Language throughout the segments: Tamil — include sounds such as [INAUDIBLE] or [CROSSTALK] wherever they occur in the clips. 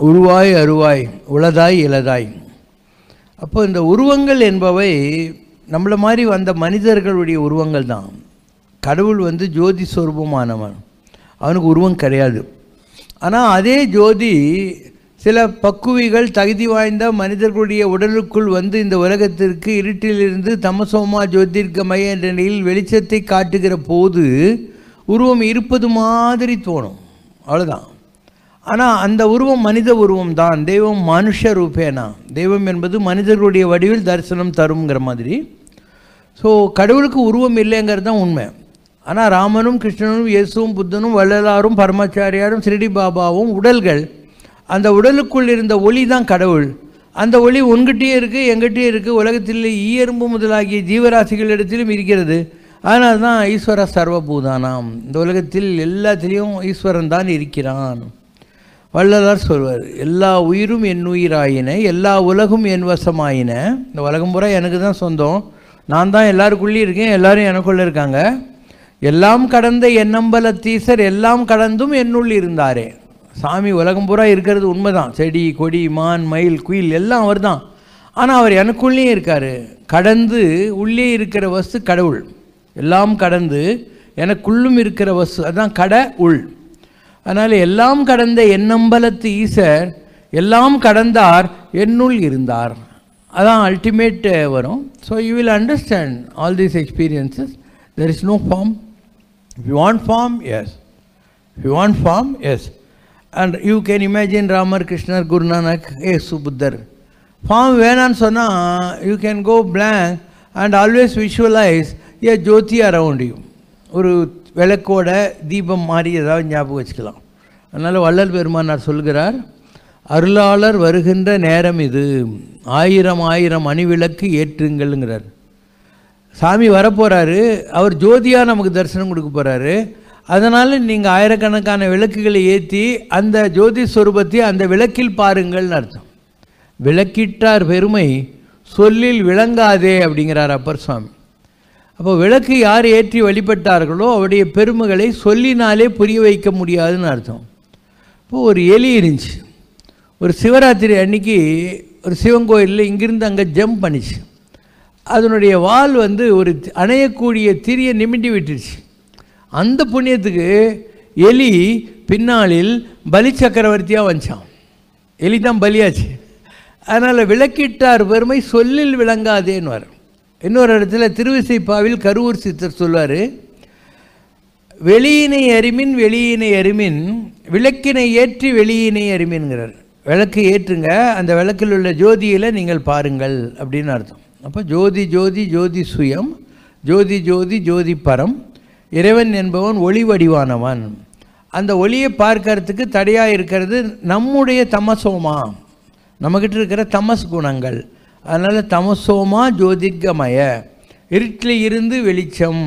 உருவாய் அருவாய் உளதாய் இலதாய் அப்போ இந்த உருவங்கள் என்பவை நம்மளை மாதிரி வந்த மனிதர்களுடைய உருவங்கள் தான். கடவுள் வந்து ஜோதி சொரூபமானவன். அவனுக்கு உருவம் கிடையாது. ஆனால் அதே ஜோதி சில பக்குவிகள் தகுதி வாய்ந்த மனிதர்களுடைய உடலுக்குள் வந்து இந்த உலகத்திற்கு இருட்டிலிருந்து தமசோமா ஜோதிர்கமய என்ற நிலையில் வெளிச்சத்தை காட்டுகிற போது உருவம் இருப்பது மாதிரி தோணும். அவ்வளோதான் ஆனால் அந்த உருவம் மனித உருவம் தான். தெய்வம் மனுஷ ரூபேனா? தெய்வம் என்பது மனிதர்களுடைய வடிவில் தரிசனம் தருங்கிற மாதிரி. ஸோ கடவுளுக்கு உருவம் இல்லைங்கிறது தான் உண்மை. ஆனால் ராமனும் கிருஷ்ணனும் இயேசுவும் புத்தனும் வள்ளலாரும் பரமாச்சாரியாரும் சிறிடி பாபாவும் உடல்கள் அந்த உடலுக்குள் இருந்த ஒளி தான் கடவுள். அந்த ஒளி உன்கிட்டயே இருக்குது எங்கிட்டயே இருக்குது உலகத்தில் ஈயரும்பு முதலாகிய ஜீவராசிகளிடத்திலும் இருக்கிறது. அதனால தான் ஈஸ்வர சர்வபூதானாம். இந்த உலகத்தில் எல்லாத்திலையும் ஈஸ்வரன் தான் இருக்கிறான். வள்ளலார் சொல்வார் எல்லா உயிரும் என் உயிராயின எல்லா உலகும் என் வசமாயின. இந்த உலகம் பூரா எனக்கு தான் சொந்தம். நான் தான் எல்லாருக்குள்ளேயும் இருக்கேன் எல்லாரும் எனக்குள்ளே இருக்காங்க. எல்லாம் கடந்த எண்ணம்பலத்தீசர் எல்லாம் கடந்தும் என்னுள் இருந்தாரே. சாமி உலகம் பூரா இருக்கிறது உண்மைதான். செடி கொடி மான் மயில் குயில் எல்லாம் அவர் தான். ஆனால் அவர் எனக்குள்ளேயும் இருக்கார். கடந்து உள்ளே இருக்கிற வஸ்து கடவுள். எல்லாம் கடந்து எனக்குள்ளும் இருக்கிற வஸ்து அதான் கட உள். அதனால் எல்லாம் கடந்த எண்ணம்பலத்து ஈசர் எல்லாம் கடந்தார் என்னுள் இருந்தார். அதான் அல்டிமேட் வரும். So you will understand all these experiences there is no form if you want forms if you want forms and you can imagine Ramar Krishnar Guru Nanak Yesu Buddhar form வேணான்னு சொன்னால் you can go blank and always visualise a jyoti around you ஒரு விளக்கோட தீபம் மாதிரி ஏதாவது ஞாபகம் வச்சுக்கலாம். அதனால் வள்ளல் பெருமானார் சொல்கிறார் அருளாளர் வருகின்ற நேரம் இது. ஆயிரம் ஆயிரம் அணிவிளக்கு ஏற்றுங்கள்ங்கிறார். சாமி வரப்போகிறாரு அவர் ஜோதியாக நமக்கு தரிசனம் கொடுக்க போகிறாரு அதனால் நீங்கள் ஆயிரக்கணக்கான விளக்குகளை ஏற்றி அந்த ஜோதி ஸ்வரூபத்தை அந்த விளக்கில் பாருங்கள்னு அர்த்தம். விளக்கிட்டார் பெருமை சொல்லில் விளங்காதே அப்படிங்கிறார் அப்பர் சுவாமி. அப்போ விளக்கு யார் ஏற்றி வழிபட்டார்களோ அவருடைய பெருமைகளை சொல்லினாலே புரிய வைக்க முடியாதுன்னு அர்த்தம். இப்போது ஒரு எலி இருந்துச்சு. ஒரு சிவராத்திரி அன்னைக்கு ஒரு சிவன் கோயிலில் இங்கிருந்து அங்கே ஜம்ப் பண்ணிச்சு. அதனுடைய வால் வந்து ஒரு அணையக்கூடிய திரியை நிமிண்டி விட்டுருச்சு. அந்த புண்ணியத்துக்கு எலி பின்னாளில் பலி சக்கரவர்த்தியாக வந்துச்சான் எலி தான் பலியாச்சு. அதனால் விளக்கிட்டார் பெருமை சொல்லில் விளங்காதேன்னு வரும் இன்னொரு இடத்துல திருவிசைப்பாவில் கருவூர் சித்தர் சொல்வார் வெளியினை அறிமின் வெளியினை அறிமின் விளக்கினை ஏற்றி வெளியினை அறிமின்கிறார் விளக்கு ஏற்றுங்க அந்த விளக்கில் உள்ள ஜோதியில் நீங்கள் பாருங்கள் அப்படின்னு அர்த்தம். அப்போ ஜோதி ஜோதி ஜோதி சுயம் ஜோதி ஜோதி ஜோதி பரம் இறைவன் என்பவன் ஒளி வடிவானவன். அந்த ஒளியை பார்க்கறதுக்கு தடையாக இருக்கிறது நம்முடைய தமசோமா. நம்மக்கிட்ட இருக்கிற தமஸ் குணங்கள். அதனால் தமசோமா ஜோதிர்கமய. இருட்டில் இருந்து வெளிச்சம்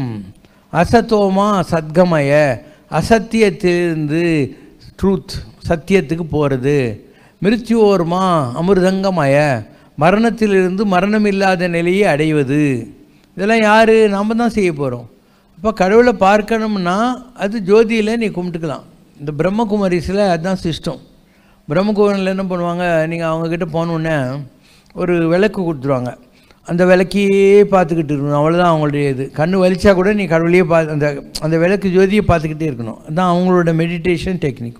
அசத்தோமா சத்கமய. அசத்தியத்திலிருந்து ட்ரூத் சத்தியத்துக்கு போகிறது மிருத்யோர்மா அமிர்தங்கமய. மரணத்திலிருந்து மரணம் இல்லாத நிலையை அடைவது. இதெல்லாம் யார்? நாம் தான் செய்ய போகிறோம் அப்போ கடவுளை பார்க்கணும்னா அது ஜோதியில் நீ கும்பிட்டுக்கலாம். இந்த பிரம்மகுமாரிஸில் அதுதான் சிஸ்டம் பிரம்மகுமாரில் என்ன பண்ணுவாங்க? நீங்கள் அவங்கக்கிட்ட போனோடனே ஒரு விளக்கு கொடுத்துருவாங்க. அந்த விளக்கையே பார்த்துக்கிட்டு இருக்கணும். அவ்வளோதான் அவங்களுடைய இது. கண்ணு வலிச்சா கூட நீ கடவுளையே பா அந்த அந்த விளக்கு ஜோதியை பார்த்துக்கிட்டே இருக்கணும். அதுதான் அவங்களோட மெடிடேஷன் டெக்னிக்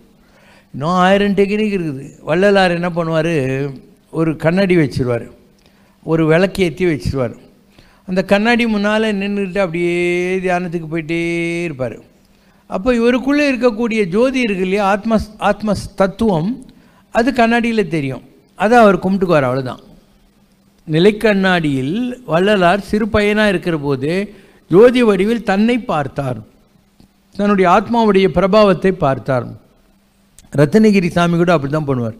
இன்னும் ஆயிரம் டெக்னிக் இருக்குது. வள்ளலார் என்ன பண்ணுவார்? ஒரு கண்ணாடி வச்சிருவார். ஒரு விளக்கு ஏற்றி வச்சிருவார். அந்த கண்ணாடி முன்னால் நின்றுக்கிட்டு அப்படியே தியானத்துக்கு போயிட்டே இருப்பார். அப்போ இவருக்குள்ளே இருக்கக்கூடிய ஜோதி இருக்கு இல்லையா? ஆத்ம ஆத்ம தத்துவம் அது கண்ணாடியில் தெரியும். அதை அவர் கும்பிட்டுக்குவார் அவ்வளோதான் நிலைக்கண்ணாடியில் வள்ளலார் சிறு பையனாக இருக்கிற போது ஜோதி வடிவில் தன்னை பார்த்தார். தன்னுடைய ஆத்மாவுடைய பிரபாவத்தை பார்த்தார். ரத்னகிரி சாமி கூட அப்படி தான் பண்ணுவார்.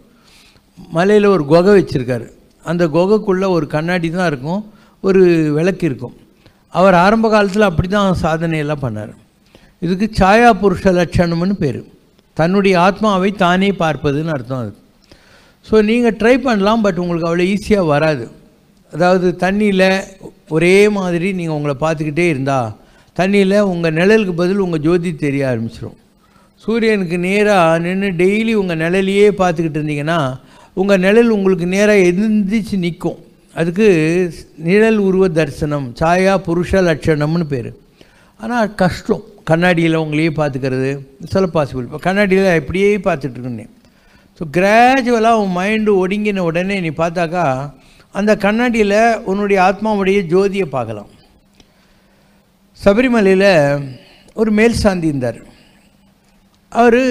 மலையில் ஒரு குகை வச்சுருக்காரு. அந்த குகைக்குள்ளே ஒரு கண்ணாடி தான் இருக்கும் ஒரு விளக்கு இருக்கும். அவர் ஆரம்ப காலத்தில் அப்படி தான் சாதனையெல்லாம் பண்ணார். இதுக்கு சாயா புருஷ லட்சணம்னு பேர். தன்னுடைய ஆத்மாவை தானே பார்ப்பதுன்னு அர்த்தம் அது. ஸோ நீங்கள் ட்ரை பண்ணலாம் பட் உங்களுக்கு அவ்வளோ ஈஸியாக வராது. அதாவது தண்ணியில் ஒரே மாதிரி நீங்கள் உங்களை பார்த்துக்கிட்டே இருந்தா தண்ணியில் உங்கள் நிழலுக்கு பதில் உங்கள் ஜோதி தெரிய ஆரம்பிச்சிடும் சூரியனுக்கு நேராக நின்று டெய்லி உங்கள் நிழலையே பார்த்துக்கிட்டு இருந்தீங்கன்னா உங்கள் நிழல் உங்களுக்கு நேராக எந்திரிச்சு நிற்கும் அதுக்கு நிழல் உருவ தரிசனம் சாயா புருஷ லட்சணம்னு பேர். ஆனால் கஷ்டம். கண்ணாடியில் உங்களையே பார்த்துக்கிறது சில பாசிபிள் இப்போ கண்ணாடியில் எப்படியே பார்த்துட்ருக்குன்னே ஸோ கிராஜுவலாக உன் மைண்டு ஒடுங்கின உடனே நீ பார்த்தாக்கா அந்த கண்ணாடியில் உன்னுடைய ஆத்மாவுடைய ஜோதியை பார்க்கலாம். சபரிமலையில் ஒரு மேல் சாந்தி இருந்தார். அவர்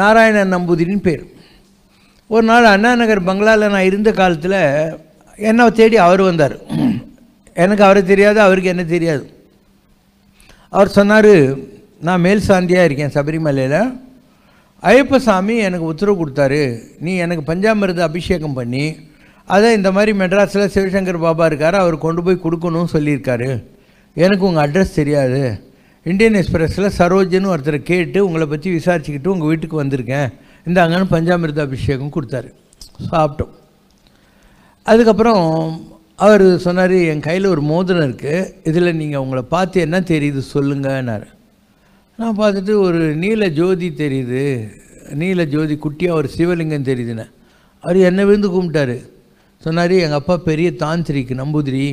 நாராயண நம்பூதிரின்னு பேர். ஒரு நாள் அண்ணா நகர் பங்களாவில் நான் இருந்த காலத்தில் என்னை தேடி அவர் வந்தார். எனக்கு அவரை தெரியாது அவருக்கு என்ன தெரியாது. அவர் சொன்னார் நான் மேல் சாந்தியாக இருக்கேன் சபரிமலையில். ஐயப்ப சாமி எனக்கு உத்தரவு கொடுத்தாரு. நீ எனக்கு பஞ்சாமிரத அபிஷேகம் பண்ணி அதை இந்த மாதிரி மெட்ராஸில் சிவசங்கர் பாபா இருக்கார் அவர் கொண்டு போய் கொடுக்கணும்னு சொல்லியிருக்காரு. எனக்கு உங்கள் அட்ரஸ் தெரியாது. இந்தியன் எக்ஸ்பிரஸில் சரோஜன்னு ஒருத்தரை கேட்டு உங்களை பற்றி விசாரிச்சுக்கிட்டு உங்கள் வீட்டுக்கு வந்திருக்கேன். இந்த அங்கன்னு பஞ்சாமிர்த அபிஷேகம் கொடுத்தாரு. சாப்பிட்டோம். அதுக்கப்புறம் அவர் சொன்னார் என் கையில் ஒரு மோதிரம் இருக்குது இதில் நீங்கள் உங்களை பார்த்து என்ன தெரியுது சொல்லுங்கன்னாரு. நான் பார்த்துட்டு ஒரு நீல ஜோதி தெரியுது. நீல ஜோதி குட்டியாக ஒரு சிவலிங்கம் தெரியுதுன்னு. அவர் என்னை விழுந்து கும்பிட்டாரு. சொன்னார் எங்கள் அப்பா பெரிய தாந்திரிக்கு நம்பூதிரி.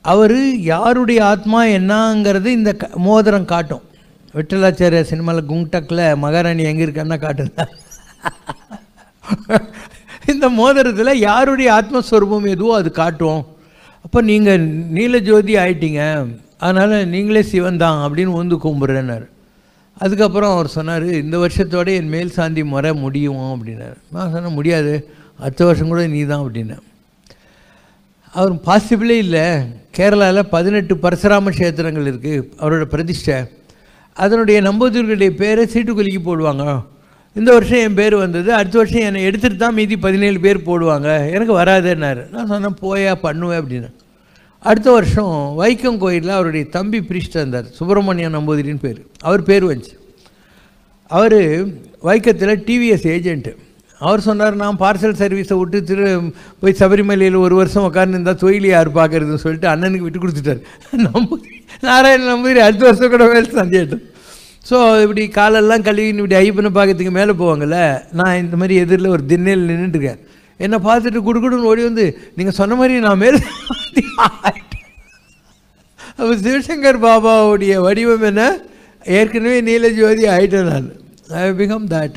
அவர் யாருடைய ஆத்மா என்னங்கிறது இந்த க மோதிரம் காட்டும். விட்டலாச்சாரிய சினிமாவில் குங்டக்கில் மகாராணி எங்கே இருக்கான்னா காட்டுதா. [LAUGHS] இந்த மோதிரத்தில் யாருடைய ஆத்மஸ்வரூபம் எதுவோ அது காட்டும். அப்போ நீங்கள் நீலஜோதி ஆயிட்டீங்க. அதனால் நீங்களே சிவன் தான் அப்படின்னு வந்து கும்பிட்றேன்னார். அதுக்கப்புறம் அவர் சொன்னார் இந்த வருஷத்தோட என் மேல் சாந்தி முறை முடியும்? அப்படின்னார். நான் சொன்னேன் முடியாது. அடுத்த வருஷம் கூட நீ தான் அப்படின்னேன் அவர் பாசிபிளே இல்லை. கேரளாவில் பதினெட்டு பரசுராம கஷேத்திரங்கள் இருக்குது அவரோட பிரதிஷ்டை. அதனுடைய நம்பூதிரிகளுடைய பேரை சீட்டுக்குலுக்கி போடுவாங்க. இந்த வருஷம் என் பேர் வந்தது. அடுத்த வருஷம் என்னை எடுத்துகிட்டு தான் மீதி பதினேழு பேர் போடுவாங்க. எனக்கு வராதுன்னாரு. நான் சொன்னேன் போயா பண்ணுவேன் அப்படின்னு. அடுத்த வருஷம் வைக்கம் கோயிலில் அவருடைய தம்பி பிரிஸ்ட் இருந்தார். சுப்பிரமணியன் நம்பூதிரின்னு பேர். அவர் பேர் வந்துச்சு. அவர் வைக்கத்தில் டிவிஎஸ் ஏஜென்ட்டு அவர் சொன்னார் நான் பார்சல் சர்வீஸை விட்டு திரு போய் சபரிமலையில் ஒரு வருஷம் உட்காந்துருந்தா தொழில் யார் பார்க்குறதுன்னு சொல்லிட்டு அண்ணனுக்கு விட்டு கொடுத்துட்டார். [LAUGHS] நம்பி நாராயண நம்பூதிரி அடுத்த வருஷம் கூட வேலை சந்தேட்டும் ஸோ இப்படி காலெல்லாம் கழுவின்னு இப்படி ஐப்பனை பார்க்கறதுக்கு மேலே போவாங்கள்ல நான் இந்த மாதிரி எதிரில் ஒரு திண்ணையில் நின்றுட்டுருக்கேன். என்னை பார்த்துட்டு குடுகுடுன்னு ஓடி வந்து நீங்கள் சொன்ன மாதிரி நான் மேலே [LAUGHS] அப்போ சிவசங்கர் பாபாவுடைய வடிவம் என்ன? ஏற்கனவே நீலஜோதி ஆயிட்டேன் நான். I become that